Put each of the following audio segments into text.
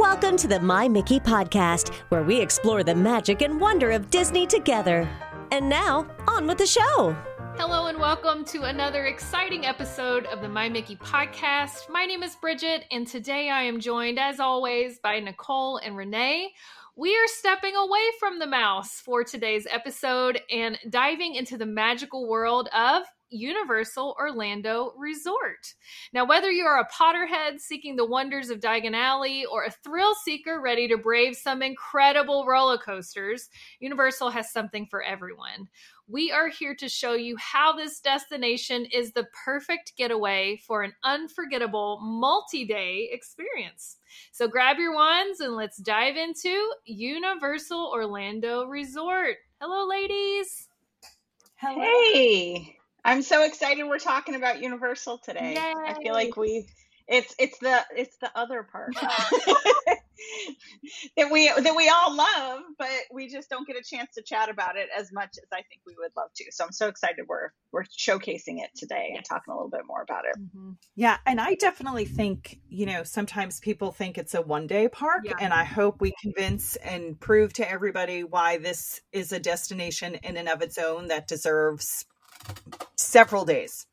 Welcome to the My Mickey podcast, where we explore the magic and wonder of Disney together. And now, on with the show. Hello and welcome to another exciting episode of the My Mickey podcast. My name is Bridget, and today I am joined, as always, by Nicole and Renee. We are stepping away from the mouse for today's episode and diving into the magical world of Universal Orlando Resort. Now, whether you are a Potterhead seeking the wonders of Diagon Alley or a thrill seeker ready to brave some incredible roller coasters, Universal has something for everyone. We are here to show you how this destination is the perfect getaway for an unforgettable multi day experience. So grab your wands and let's dive into Universal Orlando Resort. Hello, ladies. Hello. Hey. I'm so excited we're talking about Universal today. Yay. I feel like we it's it's the it's the other part that we that we all love, but we just don't get a chance to chat about it as much as I think we would love to. So I'm so excited we're we're showcasing it today and talking a little bit more about it. Mm-hmm. Yeah, and I definitely think you know sometimes people think it's a one day park, yeah. and I hope we convince and prove to everybody why this is a destination in and of its own that deserves several days.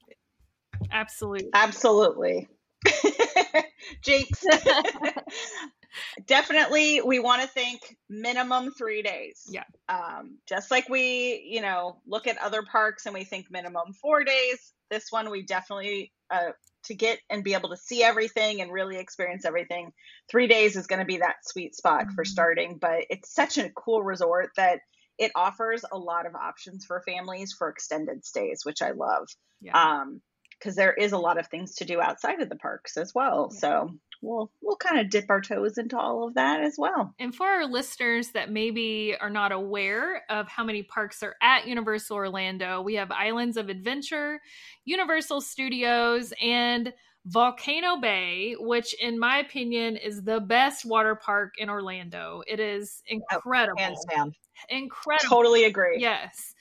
Absolutely. Absolutely. Jinx. Definitely, we want to think minimum three days. Yeah. Um, just like we, you know, look at other parks and we think minimum four days. This one, we definitely, uh, to get and be able to see everything and really experience everything, three days is going to be that sweet spot mm-hmm. for starting. But it's such a cool resort that it offers a lot of options for families for extended stays, which I love. Yeah. Um, because there is a lot of things to do outside of the parks as well. Yeah. So we'll we'll kind of dip our toes into all of that as well. And for our listeners that maybe are not aware of how many parks are at Universal Orlando, we have Islands of Adventure, Universal Studios, and Volcano Bay, which in my opinion is the best water park in Orlando. It is incredible. Oh, hands down incredible. Totally agree. Yes.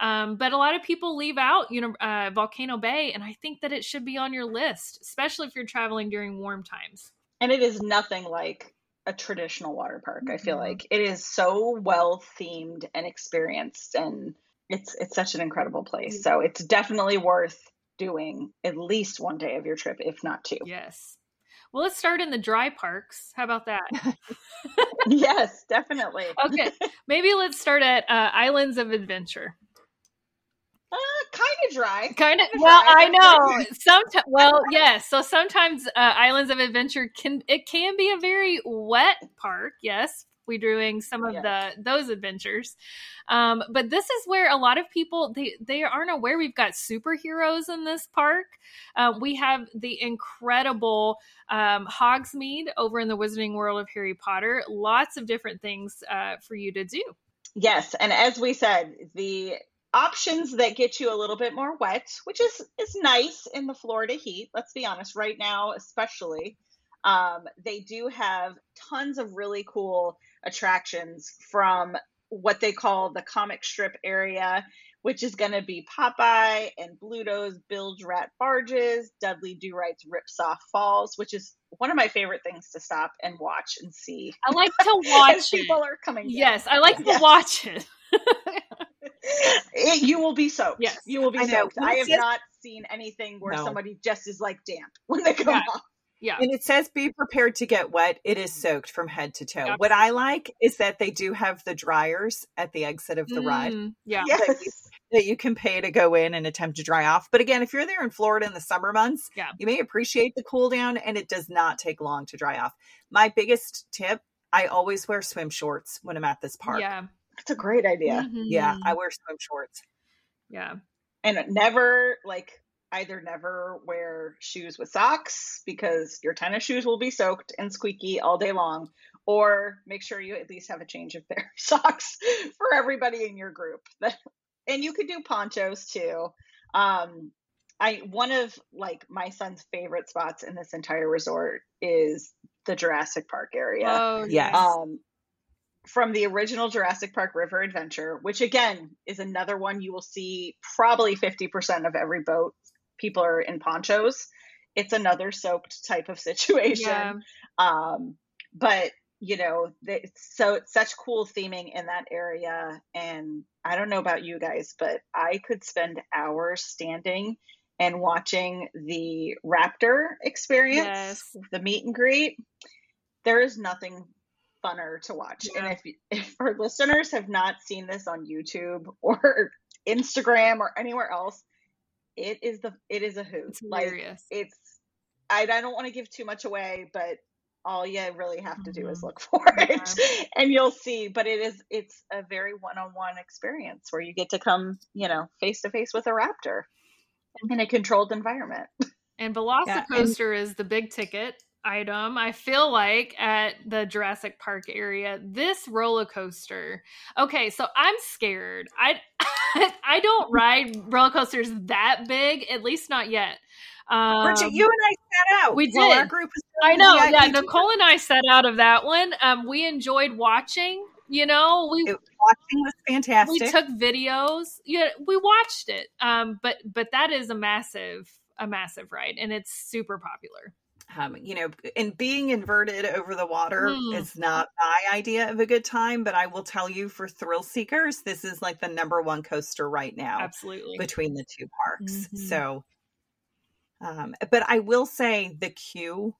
Um, but a lot of people leave out, you know, uh, Volcano Bay, and I think that it should be on your list, especially if you're traveling during warm times. And it is nothing like a traditional water park. Mm-hmm. I feel mm-hmm. like it is so well themed and experienced, and it's it's such an incredible place. So it's definitely worth doing at least one day of your trip, if not two. Yes. Well, let's start in the dry parks. How about that? yes, definitely. okay, maybe let's start at uh, Islands of Adventure. Uh, kind of dry. Kind of. Well, dry. I know. Sometimes. Well, yes. So sometimes uh, Islands of Adventure can it can be a very wet park. Yes, we doing some of the those adventures. Um, but this is where a lot of people they they aren't aware we've got superheroes in this park. Uh, we have the incredible um, Hogsmeade over in the Wizarding World of Harry Potter. Lots of different things uh, for you to do. Yes, and as we said, the options that get you a little bit more wet, which is is nice in the Florida heat. Let's be honest, right now especially, um, they do have tons of really cool attractions from what they call the comic strip area, which is going to be Popeye and Bluto's Bilge Rat Barges, Dudley Do Right's Ripsaw Falls, which is one of my favorite things to stop and watch and see. I like to watch people are coming. Yes, I like to watch it. it. You will be soaked. Yes, you will be I soaked. I have not seen anything where no. somebody just is like damp when they come yeah. off. Yeah. And it says be prepared to get wet. It is soaked from head to toe. Yep. What I like is that they do have the dryers at the exit of the mm, ride. Yeah. Yes. That, you, that you can pay to go in and attempt to dry off. But again, if you're there in Florida in the summer months, yeah. you may appreciate the cool down and it does not take long to dry off. My biggest tip I always wear swim shorts when I'm at this park. Yeah. That's a great idea. Mm-hmm. Yeah. I wear swim shorts. Yeah. And never like either never wear shoes with socks because your tennis shoes will be soaked and squeaky all day long, or make sure you at least have a change of pair of socks for everybody in your group. and you could do ponchos too. Um, I one of like my son's favorite spots in this entire resort is the Jurassic Park area. Oh yes. Um, from the original Jurassic Park River Adventure, which again is another one you will see probably 50% of every boat people are in ponchos, it's another soaked type of situation. Yeah. Um, but you know, so it's such cool theming in that area. And I don't know about you guys, but I could spend hours standing and watching the Raptor experience, yes. the meet and greet. There is nothing funner to watch. Yeah. And if if our listeners have not seen this on YouTube or Instagram or anywhere else, it is the it is a hoot. It's hilarious. Like, it's I, I don't want to give too much away, but all you really have to do is mm-hmm. look for it yeah. and you'll see but it is it's a very one-on-one experience where you get to come you know face to face with a raptor in a controlled environment and velocicoaster yeah. is the big ticket item i feel like at the jurassic park area this roller coaster okay so i'm scared i i don't ride roller coasters that big at least not yet um, Bridget, you and I sat out. We did. Our group I know. Yeah, Nicole and I sat out of that one. Um, we enjoyed watching. You know, we it, watching was fantastic. We took videos. Yeah, we watched it. Um, but but that is a massive a massive ride, and it's super popular. Um, you know, and being inverted over the water mm. is not my idea of a good time, but I will tell you for thrill seekers, this is like the number one coaster right now. Absolutely. Between the two parks. Mm-hmm. So um, but I will say the queue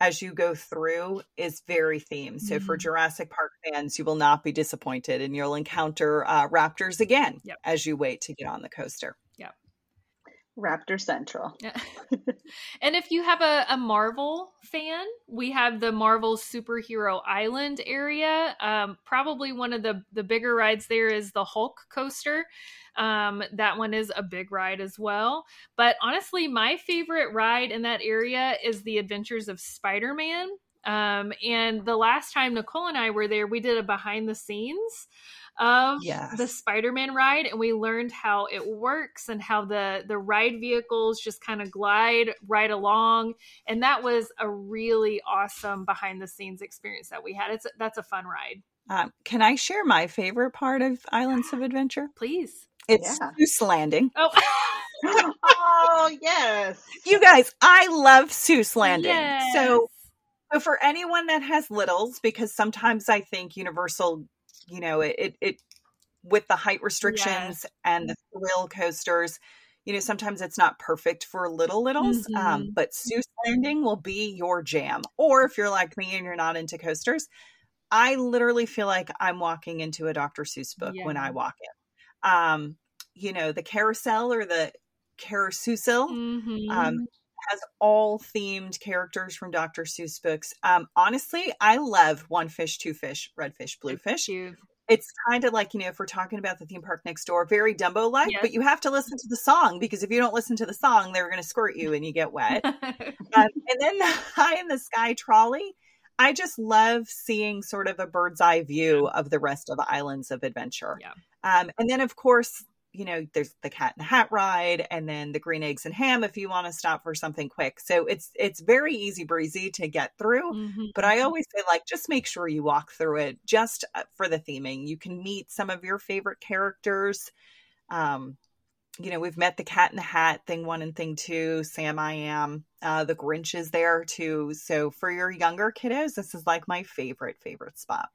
as you go through is very themed. So mm-hmm. for Jurassic Park fans, you will not be disappointed and you'll encounter uh, raptors again yep. as you wait to get on the coaster. Yep. Raptor Central. And if you have a, a, Marvel fan, we have the Marvel Superhero Island area. Um, probably one of the, the bigger rides there is the Hulk coaster. Um, that one is a big ride as well. But honestly, my favorite ride in that area is the Adventures of Spider Man. Um, and the last time Nicole and I were there, we did a behind the scenes of yes. the Spider-Man ride and we learned how it works and how the the ride vehicles just kind of glide right along and that was a really awesome behind the scenes experience that we had. It's that's a fun ride. Um, can I share my favorite part of Islands of Adventure? Please. It's yeah. Seuss Landing. Oh. oh yes. You guys, I love Seuss Landing. Yes. So, so for anyone that has littles, because sometimes I think Universal, you know, it it, it with the height restrictions yes. and the thrill coasters, you know, sometimes it's not perfect for little littles. Um, mm-hmm. Um, but Seuss Landing will be your jam. Or if you're like me and you're not into coasters, I literally feel like I'm walking into a Dr. Seuss book yeah. when I walk in um, you know, the carousel or the carousel mm-hmm. um, has all themed characters from Dr. Seuss books. Um, honestly, I love one fish, two fish, red fish, blue fish. It's kind of like, you know, if we're talking about the theme park next door, very Dumbo like, yes. but you have to listen to the song because if you don't listen to the song, they're going to squirt you and you get wet. um, and then the High in the Sky trolley. I just love seeing sort of a bird's eye view of the rest of the islands of adventure. Yeah. Um, and then, of course, you know, there's the cat and the hat ride, and then the green eggs and ham if you want to stop for something quick. So it's it's very easy breezy to get through. Mm-hmm. But I always say, like, just make sure you walk through it just uh, for the theming. You can meet some of your favorite characters. Um, you know, we've met the cat in the hat thing one and thing two. Sam I am. Uh, the Grinch is there too. So for your younger kiddos, this is like my favorite favorite spot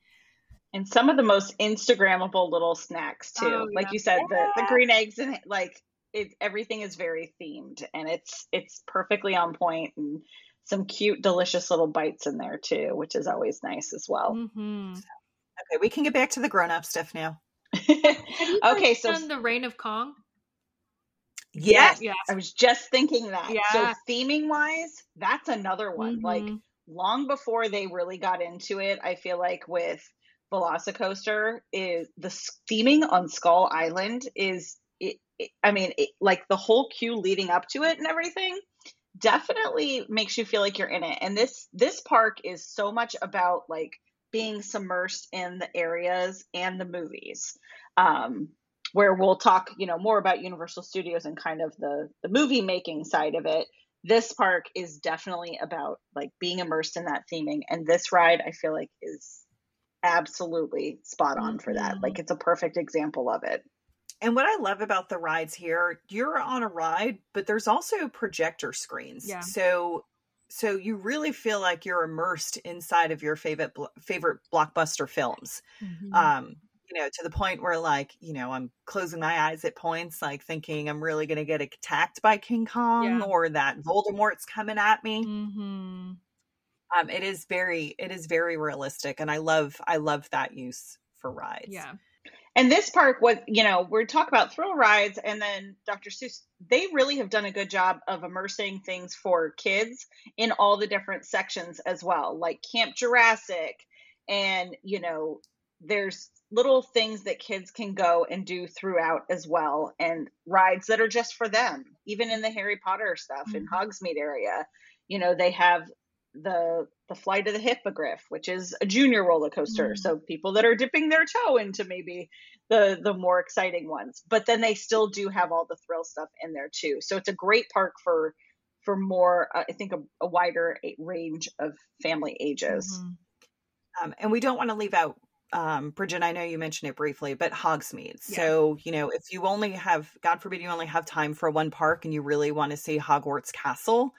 and some of the most instagrammable little snacks too. Oh, like you said yeah. the, the green eggs and like it, everything is very themed and it's it's perfectly on point and some cute delicious little bites in there too which is always nice as well. Mm-hmm. okay we can get back to the grown-up stuff now. Okay so the reign of kong? Yes, yes. I was just thinking that. Yeah. so theming wise that's another one. Mm-hmm. like long before they really got into it i feel like with Velocicoaster is the theming on Skull Island is it, it, I mean it, like the whole queue leading up to it and everything definitely makes you feel like you're in it. And this this park is so much about like being submersed in the areas and the movies um where we'll talk you know more about Universal Studios and kind of the the movie making side of it. This park is definitely about like being immersed in that theming and this ride I feel like is absolutely spot on for that. Like mm-hmm. it's a perfect example of it. And what I love about the rides here, you're on a ride, but there's also projector screens. Yeah. So so you really feel like you're immersed inside of your favorite favorite blockbuster films. Mm-hmm. Um, you know, to the point where like, you know, I'm closing my eyes at points, like thinking I'm really going to get attacked by King Kong yeah. or that Voldemort's coming at me. Mm-hmm. Um, it is very, it is very realistic, and I love, I love that use for rides. Yeah. And this park was, you know, we're talking about thrill rides, and then Dr. Seuss, they really have done a good job of immersing things for kids in all the different sections as well, like Camp Jurassic, and, you know, there's little things that kids can go and do throughout as well, and rides that are just for them, even in the Harry Potter stuff mm-hmm. in Hogsmeade area. You know, they have the the flight of the hippogriff which is a junior roller coaster mm. so people that are dipping their toe into maybe the the more exciting ones but then they still do have all the thrill stuff in there too so it's a great park for for more uh, i think a, a, wider range of family ages mm-hmm. um, and we don't want to leave out um, Bridget, I know you mentioned it briefly, but Hogsmeade. Yeah. So, you know, if you only have, God forbid, you only have time for one park and you really want to see Hogwarts Castle,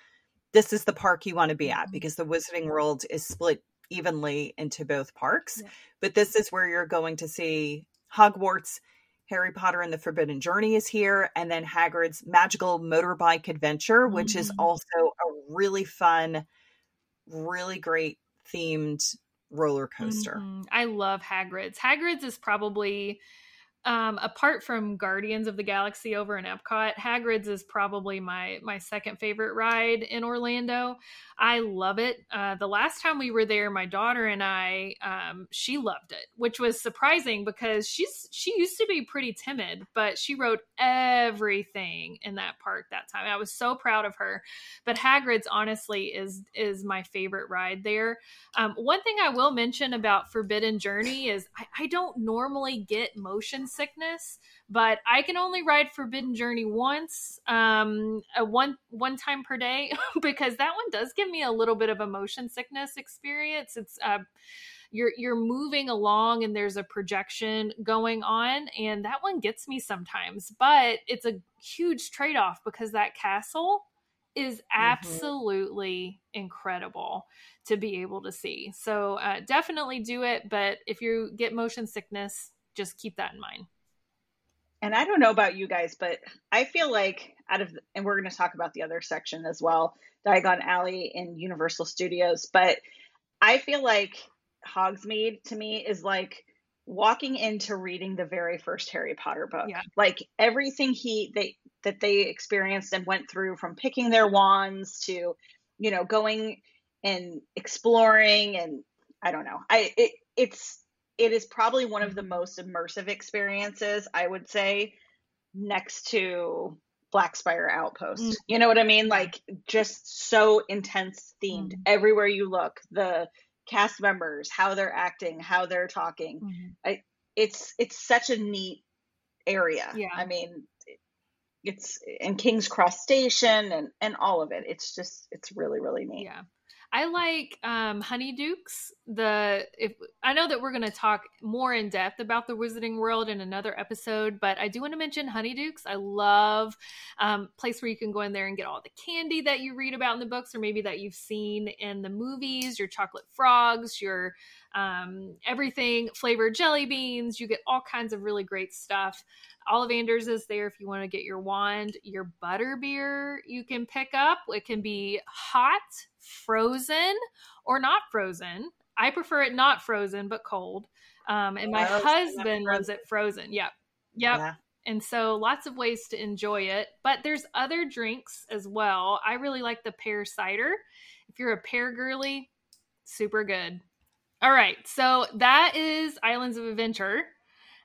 this is the park you want to be at mm-hmm. because the Wizarding World is split evenly into both parks. Yeah. But this is where you're going to see Hogwarts, Harry Potter and the Forbidden Journey is here, and then Hagrid's Magical Motorbike Adventure, which mm-hmm. is also a really fun, really great themed roller coaster. Mm-hmm. I love Hagrid's. Hagrid's is probably um, apart from Guardians of the Galaxy over in Epcot, Hagrid's is probably my my second favorite ride in Orlando. I love it. Uh, the last time we were there, my daughter and I, um, she loved it, which was surprising because she's she used to be pretty timid, but she rode everything in that park that time. I was so proud of her. But Hagrid's honestly is is my favorite ride there. Um, one thing I will mention about Forbidden Journey is I, I don't normally get motion sickness, but I can only ride Forbidden Journey once, um, a one one time per day, because that one does give me a little bit of a motion sickness experience. It's uh, you're you're moving along and there's a projection going on, and that one gets me sometimes. But it's a huge trade off because that castle is mm-hmm. absolutely mm-hmm. incredible to be able to see. So uh, definitely do it. But if you get motion sickness, just keep that in mind. And I don't know about you guys, but I feel like out of, and we're going to talk about the other section as well, Diagon Alley in Universal Studios, but I feel like Hogsmeade to me is like walking into reading the very first Harry Potter book. Yeah. Like everything he they that they experienced and went through from picking their wands to, you know, going and exploring and I don't know. I it it's it is probably one of the most immersive experiences, I would say, next to Black Spire Outpost. Mm. You know what I mean? Like just so intense themed mm. everywhere you look. The cast members, how they're acting, how they're talking. Mm-hmm. I, it's it's such a neat area. Yeah. I mean, it's in King's Cross Station and and all of it. It's just it's really really neat. Yeah. I like um, Honeydukes. The if I know that we're going to talk more in depth about the Wizarding World in another episode, but I do want to mention Honeydukes. I love um, place where you can go in there and get all the candy that you read about in the books, or maybe that you've seen in the movies. Your chocolate frogs, your um, everything flavored jelly beans. You get all kinds of really great stuff. Ollivanders is there if you want to get your wand. Your butter beer you can pick up. It can be hot, frozen, or not frozen. I prefer it not frozen, but cold. Um, and my husband loves it frozen. Yep. Yep. Yeah. And so lots of ways to enjoy it. But there's other drinks as well. I really like the pear cider. If you're a pear girly, super good. All right. So that is Islands of Adventure.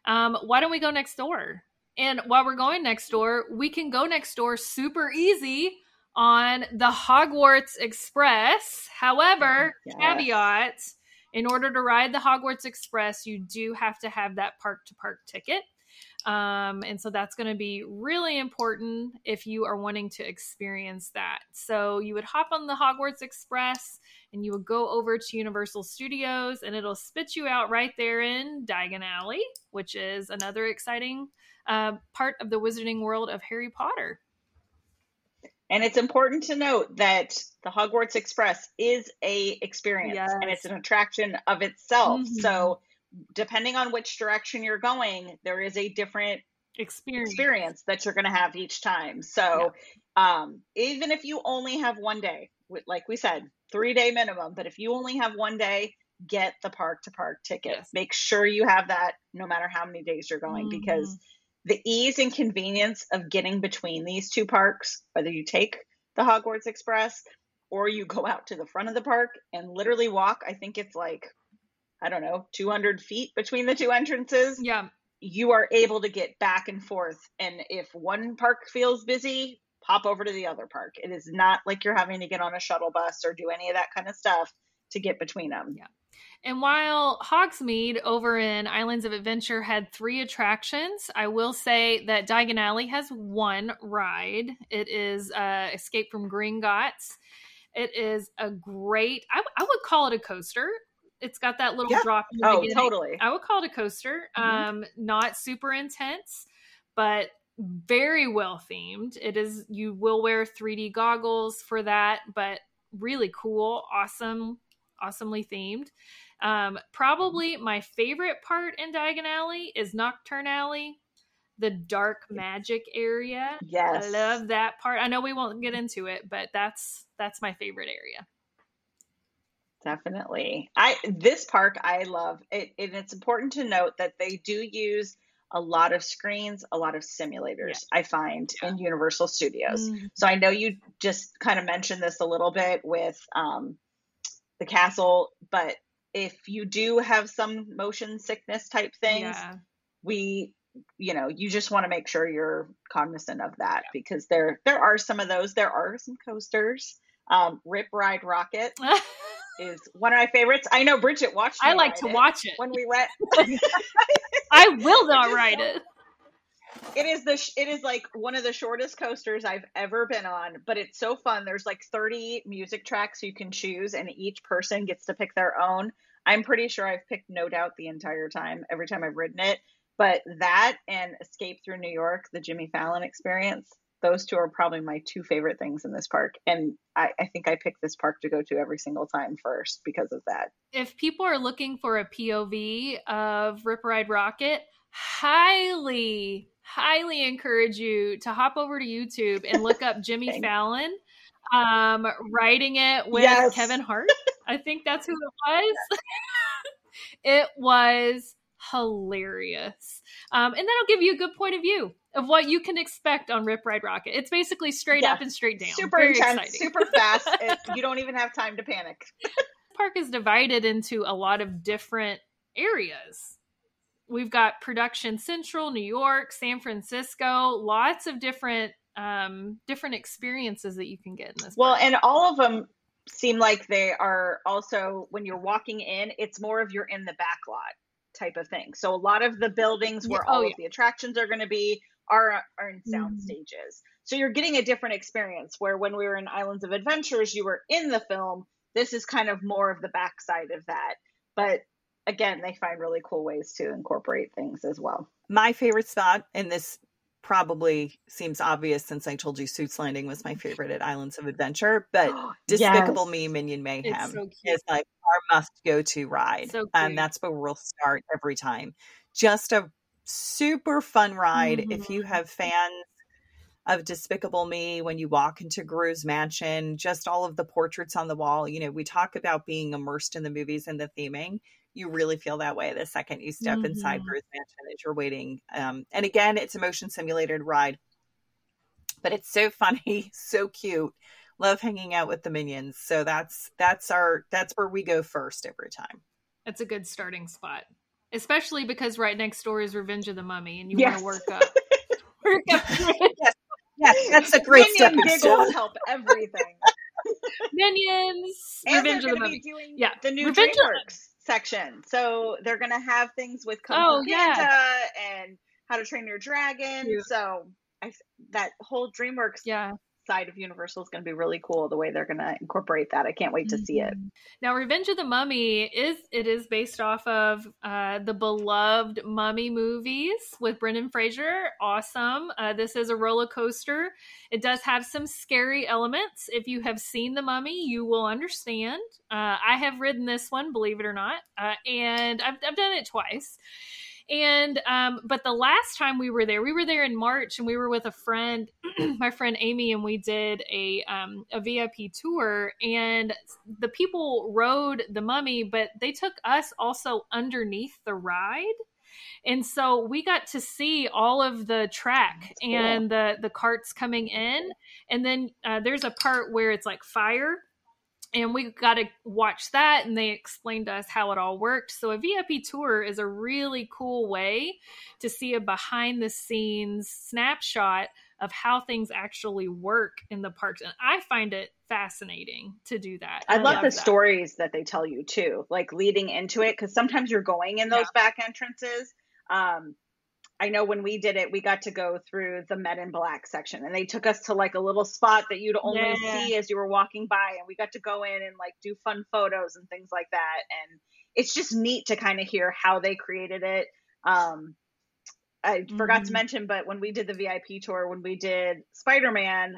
Um, why don't we go next door? And while we're going next door, we can go next door super easy on the Hogwarts Express. However, yes. caveat in order to ride the Hogwarts Express, you do have to have that park to park ticket. Um, and so that's going to be really important if you are wanting to experience that. So you would hop on the Hogwarts Express and you would go over to Universal Studios and it'll spit you out right there in Diagon Alley, which is another exciting uh, part of the Wizarding World of Harry Potter. And it's important to note that the Hogwarts Express is a experience yes. and it's an attraction of itself. Mm-hmm. So depending on which direction you're going, there is a different experience, experience that you're going to have each time. So yeah. um, even if you only have one day, like we said, three day minimum, but if you only have one day, get the park to park ticket. Yes. Make sure you have that no matter how many days you're going mm-hmm. because the ease and convenience of getting between these two parks, whether you take the Hogwarts Express or you go out to the front of the park and literally walk, I think it's like, I don't know, 200 feet between the two entrances. Yeah. You are able to get back and forth. And if one park feels busy, pop over to the other park. It is not like you're having to get on a shuttle bus or do any of that kind of stuff to get between them. Yeah. And while Hogsmeade over in Islands of Adventure had three attractions, I will say that Diagon Alley has one ride. It is uh, Escape from Gringotts. It is a great, I, I would call it a coaster. It's got that little yeah. drop. In the oh, beginning. totally. I would call it a coaster. Mm-hmm. Um, not super intense, but very well themed. It is. You will wear 3D goggles for that, but really cool, awesome, awesomely themed. Um, probably my favorite part in Diagon Alley is Knockturn Alley, the dark magic area. Yes. I love that part. I know we won't get into it, but that's that's my favorite area. Definitely. I this park I love. It, and it's important to note that they do use a lot of screens, a lot of simulators, yeah. I find yeah. in Universal Studios. Mm-hmm. So I know you just kind of mentioned this a little bit with um, the castle, but if you do have some motion sickness type things, yeah. we you know you just want to make sure you're cognizant of that yeah. because there there are some of those. There are some coasters. Um rip ride rockit is one of my favorites. I know bridget watched i like to watch it. when we went. I will not ride it it is the it is like one of the shortest coasters I've ever been on, but it's so fun. There's like 30 music tracks you can choose and each person gets to pick their own. I'm pretty sure I've picked No Doubt the entire time every time I've ridden it, but that and Escape Through New York, the Jimmy Fallon experience, those two are probably my two favorite things in this park. And I, I, think I picked this park to go to every single time first because of that. If people are looking for a POV of Rip Ride Rockit, highly highly encourage you to hop over to YouTube and look up Jimmy Fallon um, writing it with yes. Kevin Hart. I think that's who it was. it was hilarious. Um, and that'll give you a good point of view of what you can expect on Rip Ride Rockit. It's basically straight yeah. up and straight down. Super Very intense, exciting. super fast. it, you don't even have time to panic. park is divided into a lot of different areas we've got production central new york san francisco lots of different um different experiences that you can get in this well park. and all of them seem like they are also when you're walking in it's more of you're in the back lot type of thing so a lot of the buildings where yeah. all oh, of the attractions are going to be are are in sound mm-hmm. stages so you're getting a different experience where when we were in islands of adventures you were in the film this is kind of more of the backside of that but again, they find really cool ways to incorporate things as well. My favorite spot, and this probably seems obvious since I told you Seuss Landing was my favorite at Islands of Adventure, but Despicable yes. Me Minion Mayhem so is like our must go to ride. So and that's where we'll start every time. Just a super fun ride. Mm-hmm. If you have fans of Despicable Me when you walk into Gru's mansion, just all of the portraits on the wall. You know, we talk about being immersed in the movies and the theming you really feel that way the second you step mm-hmm. inside Gru's Mansion as you're waiting. Um, and again, it's a motion simulated ride, but it's so funny, so cute. Love hanging out with the minions. So that's that's our that's where we go first every time. It's a good starting spot, especially because right next door is Revenge of the Mummy, and you yes. want to work up. work up. yes. Yes, that's a great Minion giggles help everything. Minions, and Revenge of the Mummy. yeah, the new Revenge DreamWorks section. So they're gonna have things with Kung oh, yeah. and How to Train Your Dragon. So I, that whole DreamWorks yeah side of Universal is going to be really cool. The way they're going to incorporate that, I can't wait to see it. Mm-hmm. Now, Revenge of the Mummy is it is based off of uh, the beloved Mummy movies with Brendan Fraser. Awesome. Uh, this is a roller coaster. It does have some scary elements. If you have seen the Mummy, you will understand. Uh, I have ridden this one, believe it or not, uh, and I've, I've done it twice and um, but the last time we were there, we were there in March, and we were with a friend, my friend Amy, and we did a um, a VIP tour. And the people rode the Mummy, but they took us also underneath the ride and so we got to see all of the track cool. and the the carts coming in and then uh, there's a part where it's like fire and we got to watch that and they explained to us how it all worked so a vip tour is a really cool way to see a behind the scenes snapshot of how things actually work in the parks and i find it fascinating to do that i, I love, love, the that. stories that they tell you too like leading into it because sometimes you're going in those yeah. back entrances um, I know when we did it, we got to go through the Men in Black section, and they took us to like a little spot that you'd only yeah. see as you were walking by, and we got to go in and like do fun photos and things like that. And it's just neat to kind of hear how they created it. Um, I mm-hmm. forgot to mm-hmm. mention, but when we did the VIP tour, when we did Spider Man,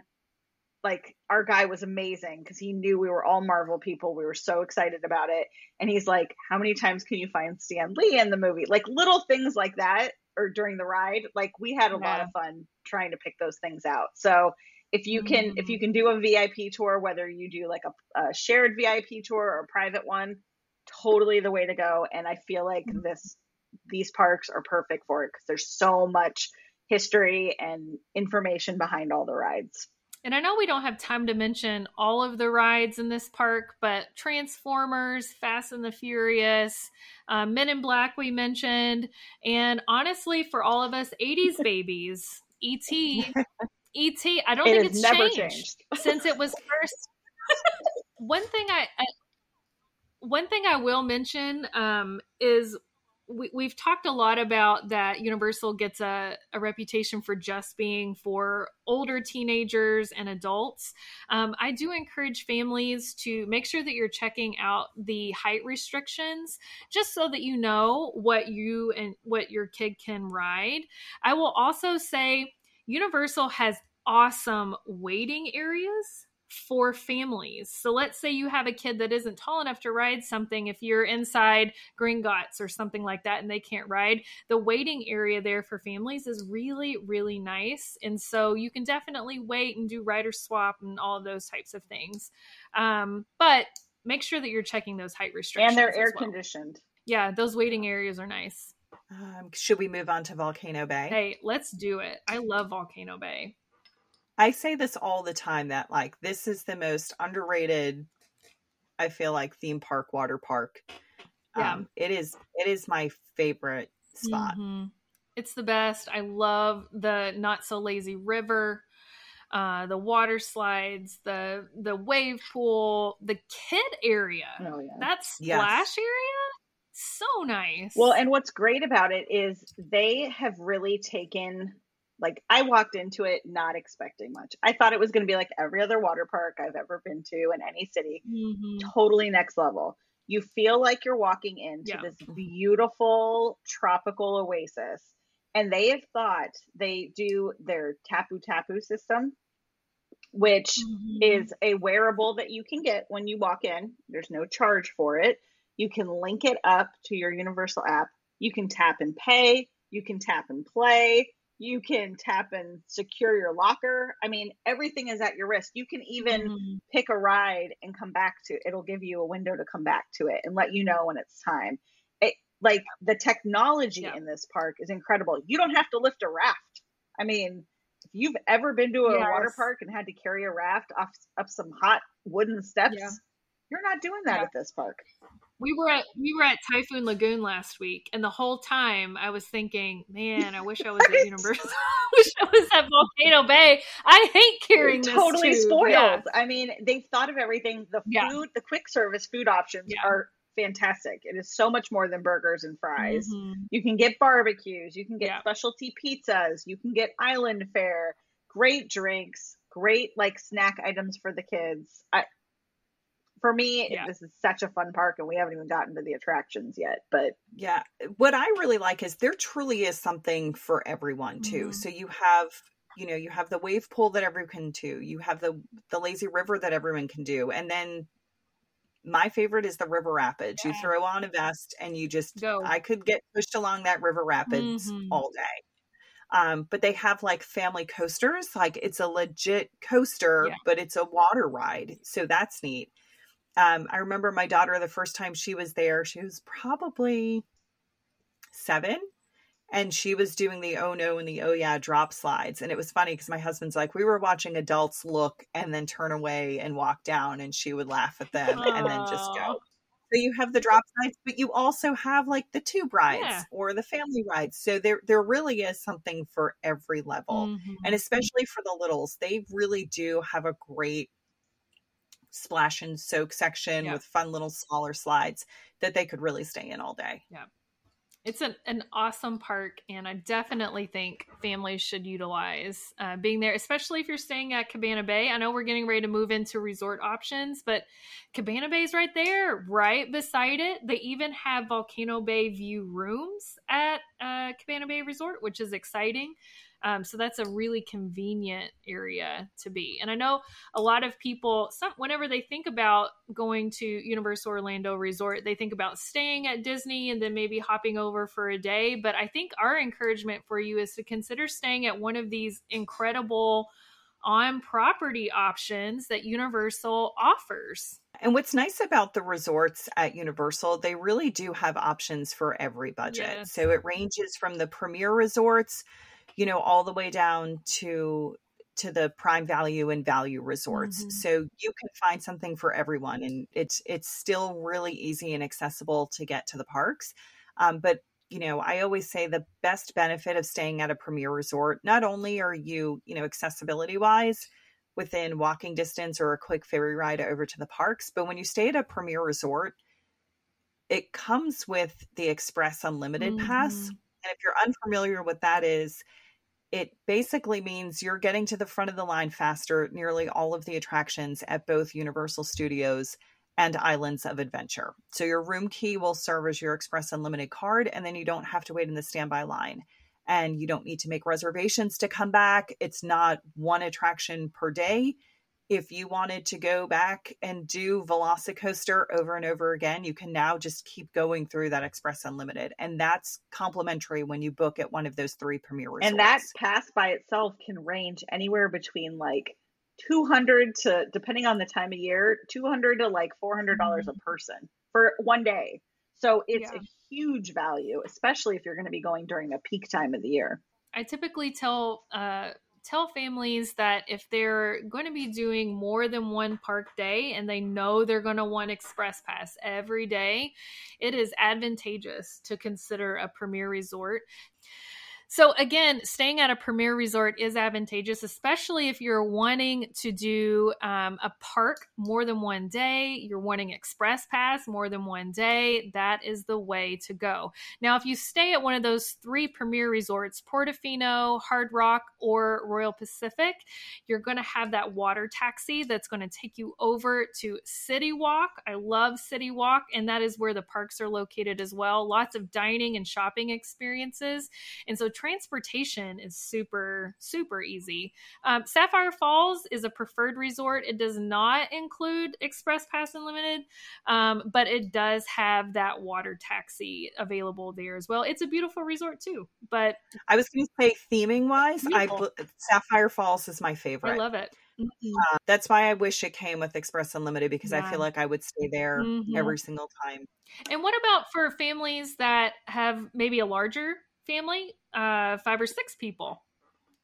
like our guy was amazing because he knew we were all Marvel people. We were so excited about it. And he's like, How many times can you find Stan Lee in the movie? Like little things like that or during the ride like we had a yeah. lot of fun trying to pick those things out so if you can mm-hmm. if you can do a vip tour whether you do like a, a, shared vip tour or a private one totally the way to go and i feel like mm-hmm. this these parks are perfect for it because there's so much history and information behind all the rides and I know we don't have time to mention all of the rides in this park, but Transformers, Fast and the Furious, uh, Men in Black, we mentioned. And honestly, for all of us 80s babies, E.T., E.T., I don't it think it's changed, changed, since it was first. one thing I, I, one thing I will mention um, is we, have talked a lot about that Universal gets a, a, reputation for just being for older teenagers and adults. Um, I do encourage families to make sure that you're checking out the height restrictions just so that you know what you and what your kid can ride. I will also say Universal has awesome waiting areas for families. So let's say you have a kid that isn't tall enough to ride something. If you're inside Gringotts or something like that and they can't ride, the waiting area there for families is really, really nice. And so you can definitely wait and do rider swap and all of those types of things. Um, but make sure that you're checking those height restrictions. And they're air well. conditioned. Yeah, those waiting areas are nice. Um, should we move on to Volcano Bay? Hey, let's do it. I love Volcano Bay. I say this all the time that like this is the most underrated I feel like theme park water park. Yeah. Um, it is it is my favorite spot. Mm-hmm. It's the best. I love the not so lazy river, uh, the water slides, the the wave pool, the kid area. Oh, yeah. That splash yes. area so nice. Well, and what's great about it is they have really taken like I walked into it not expecting much. I thought it was going to be like every other water park I've ever been to in any city. Mm-hmm. Totally next level. You feel like you're walking into yeah. this beautiful tropical oasis. And they have thought they do their Tapu Tapu system, which mm-hmm. is a wearable that you can get when you walk in. There's no charge for it. You can link it up to your Universal app. You can tap and pay. You can tap and play you can tap and secure your locker. I mean, everything is at your wrist. You can even mm-hmm. pick a ride and come back to it. It'll give you a window to come back to it and let you know when it's time. It, like the technology yeah. in this park is incredible. You don't have to lift a raft. I mean, if you've ever been to a yes. water park and had to carry a raft off up some hot wooden steps, yeah. you're not doing that yeah. at this park we were at we were at Typhoon Lagoon last week, and the whole time I was thinking, man, I wish I was at Universal. I wish I was at Volcano Bay. I hate carrying You're totally spoiled. Yeah. I mean, they've thought of everything. The food, yeah. the quick service food options yeah. are fantastic. It is so much more than burgers and fries. Mm-hmm. You can get barbecues, you can get specialty pizzas, you can get island fare, great drinks great like snack items for the kids. I, for me, yeah. this is such a fun park, and we haven't even gotten to the attractions yet. But yeah, what I really like is there truly is something for everyone too. Mm-hmm. So you have you know you have the wave pool that everyone can do you have the the lazy river that everyone can do and then my favorite is the river rapids yeah. you throw on a vest and you just Go. i could get pushed along that river rapids mm-hmm. all day um, but they have like family coasters like it's a legit coaster yeah. but it's a water ride so that's neat um, i remember my daughter the first time she was there she was probably seven and she was doing the oh no and the oh yeah drop slides and it was funny because my husband's like we were watching adults look and then turn away and walk down and she would laugh at them Aww. and then just go so you have the drop slides but you also have like the tube rides yeah. or the family rides so there there really is something for every level mm-hmm. and especially for the littles they really do have a great splash and soak section yeah. with fun little smaller slides that they could really stay in all day. Yeah. It's an, an awesome park and i definitely think families should utilize uh, being there especially if you're staying at cabana bay. I know we're getting ready to move into resort options but cabana bay is right there right beside it. They even have volcano bay view rooms at uh, cabana bay resort which is exciting um, so that's a really convenient area to be. And I know a lot of people, some, whenever they think about going to Universal Orlando Resort, they think about staying at Disney and then maybe hopping over for a day. But I think our encouragement for you is to consider staying at one of these incredible on property options that Universal offers. And what's nice about the resorts at Universal, they really do have options for every budget. Yes. So it ranges from the premier resorts you know, all the way down to to the prime value and value resorts. Mm-hmm. So you can find something for everyone and it's it's still really easy and accessible to get to the parks. Um, but you know, I always say the best benefit of staying at a premier resort, not only are you, you know, accessibility wise within walking distance or a quick ferry ride over to the parks, but when you stay at a premier resort, it comes with the Express Unlimited mm-hmm. pass. And if you're unfamiliar with that is, it basically means you're getting to the front of the line faster nearly all of the attractions at both Universal Studios and Islands of Adventure. So your room key will serve as your Express Unlimited card, and then you don't have to wait in the standby line. And you don't need to make reservations to come back. It's not one attraction per day if you wanted to go back and do Velocicoaster over and over again, you can now just keep going through that Express Unlimited. And that's complimentary when you book at one of those three premier resorts. And that pass by itself can range anywhere between like 200 to, depending on the time of year, 200 to like $400 mm-hmm. a person for one day. So it's yeah. a huge value, especially if you're going to be going during a peak time of the year. I typically tell uh, tell families that if they're going to be doing more than one park day and they know they're going to want express pass every day it is advantageous to consider a premier resort so again, staying at a premier resort is advantageous, especially if you're wanting to do um, a park more than one day. You're wanting express pass more than one day. That is the way to go. Now, if you stay at one of those three premier resorts, Portofino, Hard Rock, or Royal Pacific, you're going to have that water taxi that's going to take you over to City Walk. I love City Walk, and that is where the parks are located as well. Lots of dining and shopping experiences. And so transportation is super, super easy. Um, Sapphire Falls is a preferred resort. It does not include Express Pass Unlimited, um, but it does have that water taxi available there as well. It's a beautiful resort too. But I was going to say, theming wise, I Sapphire Falls is my favorite. I love it. Mm-hmm. Uh, that's why I wish it came with Express Unlimited because yeah. I feel like I would stay there mm-hmm. every single time. And what about for families that have maybe a larger family, uh, five or six people.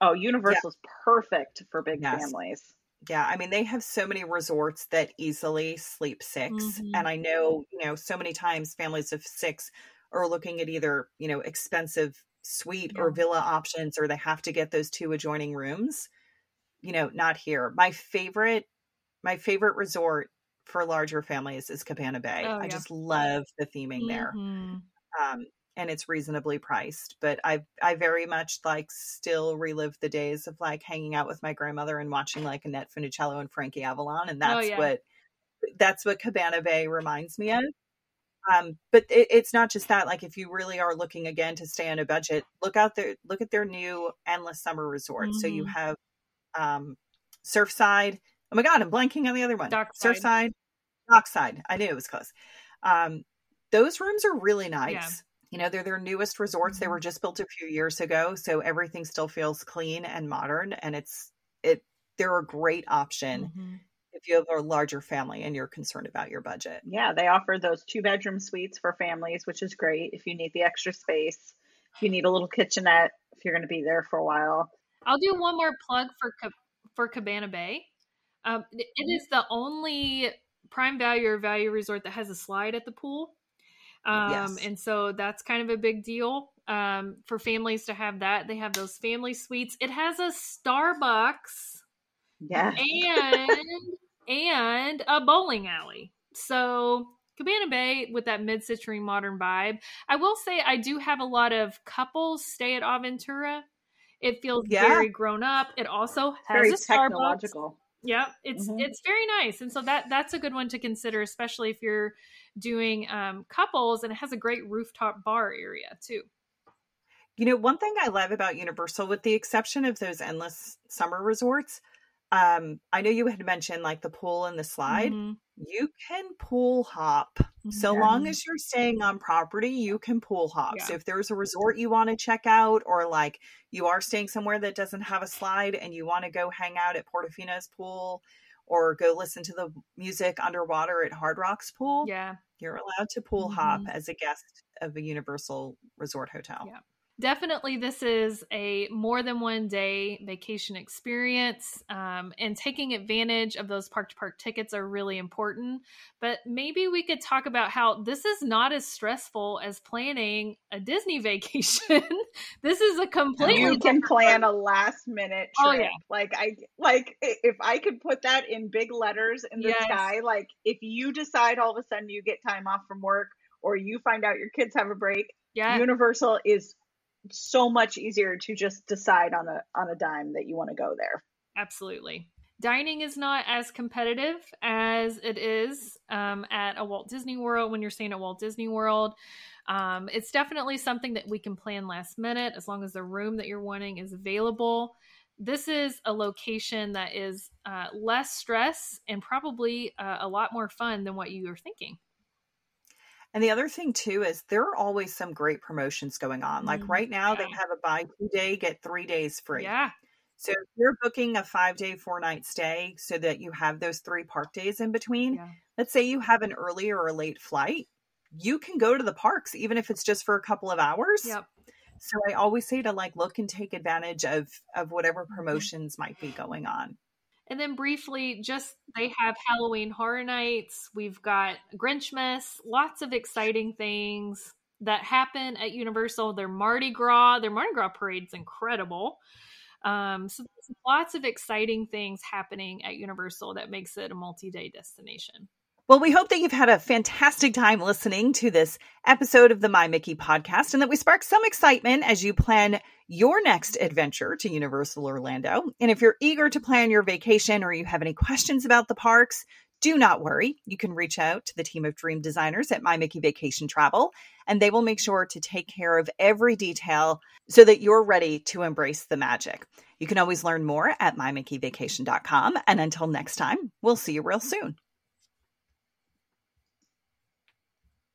Oh, Universal's yeah. perfect for big yes. families. Yeah, I mean they have so many resorts that easily sleep 6 mm-hmm. and I know you know so many times families of six are looking at either you know expensive suite yeah. or villa options or they have to get those two adjoining rooms. You know, not here. My favorite, my favorite resort for larger families is Cabana Bay. Oh, yeah. I just love the theming mm-hmm. there. Um, and it's reasonably priced. But I I very much like still relive the days of like hanging out with my grandmother and watching like Annette Funicello and Frankie Avalon, and oh, that's oh, yeah. what that's what Cabana Bay reminds me of. Um, but it, it's not just that. Like, if you really are looking again to stay on a budget, look out there. Look at their new endless summer resort. Mm-hmm. So you mm-hmm. have um, Surfside. Oh my God, I'm blanking on the other one. Dockside. Surfside, Dockside. I knew it was close. Um, those rooms are really nice. Yeah. You know, they're their newest resorts. Mm-hmm. They were just built a few years ago, so everything still feels clean and modern, and it's it. They're a great option mm-hmm if you have a larger family and you're concerned about your budget. Yeah, they offer those two bedroom suites for families, which is great if you need the extra space, if you need a little kitchenette, if you're going to be there for a while. I'll do one more plug for for Cabana Bay. Um, it is the only prime value or value resort that has a slide at the pool. Um, yes. And so that's kind of a big deal um, for families to have that. They have those family suites. It has a Starbucks. Yeah. And and a bowling alley. So Cabana Bay with that mid-century modern vibe. I will say I do have a lot of couples stay at Aventura. It feels yeah. very grown up. It also has very a technological. Yeah, it's mm-hmm. it's very nice, and so that that's a good one to consider, especially if you're doing um, couples, and it has a great rooftop bar area too. You know, one thing I love about Universal, with the exception of those endless summer resorts, um i know you had mentioned like the pool and the slide mm-hmm. you can pool hop so yeah. long as you're staying on property you can pool hop yeah. so if there's a resort you want to check out or like you are staying somewhere that doesn't have a slide and you want to go hang out at portofino's pool or go listen to the music underwater at hard rocks pool yeah you're allowed to pool mm-hmm. hop as a guest of a universal resort hotel yeah definitely this is a more than one day vacation experience um, and taking advantage of those park to park tickets are really important but maybe we could talk about how this is not as stressful as planning a disney vacation this is a completely you can plan a last minute trip. oh yeah like i like if i could put that in big letters in the yes. sky like if you decide all of a sudden you get time off from work or you find out your kids have a break yeah. universal is so much easier to just decide on a on a dime that you want to go there. Absolutely. Dining is not as competitive as it is um, at a Walt Disney World when you're staying at Walt Disney World. Um, it's definitely something that we can plan last minute as long as the room that you're wanting is available. This is a location that is uh, less stress and probably uh, a lot more fun than what you are thinking. And the other thing too is there are always some great promotions going on. Like mm, right now, yeah. they have a buy two day, get three days free. Yeah. So if you're booking a five day, four night stay so that you have those three park days in between, yeah. let's say you have an early or a late flight, you can go to the parks even if it's just for a couple of hours. Yep. So I always say to like look and take advantage of of whatever mm-hmm. promotions might be going on. And then briefly, just they have Halloween Horror Nights. We've got Grinchmas, lots of exciting things that happen at Universal. Their Mardi Gras, their Mardi Gras parade's incredible. Um, so lots of exciting things happening at Universal that makes it a multi-day destination. Well, we hope that you've had a fantastic time listening to this episode of the My Mickey podcast and that we spark some excitement as you plan your next adventure to Universal Orlando. And if you're eager to plan your vacation or you have any questions about the parks, do not worry. You can reach out to the team of dream designers at My Mickey Vacation Travel, and they will make sure to take care of every detail so that you're ready to embrace the magic. You can always learn more at mymickeyvacation.com. And until next time, we'll see you real soon.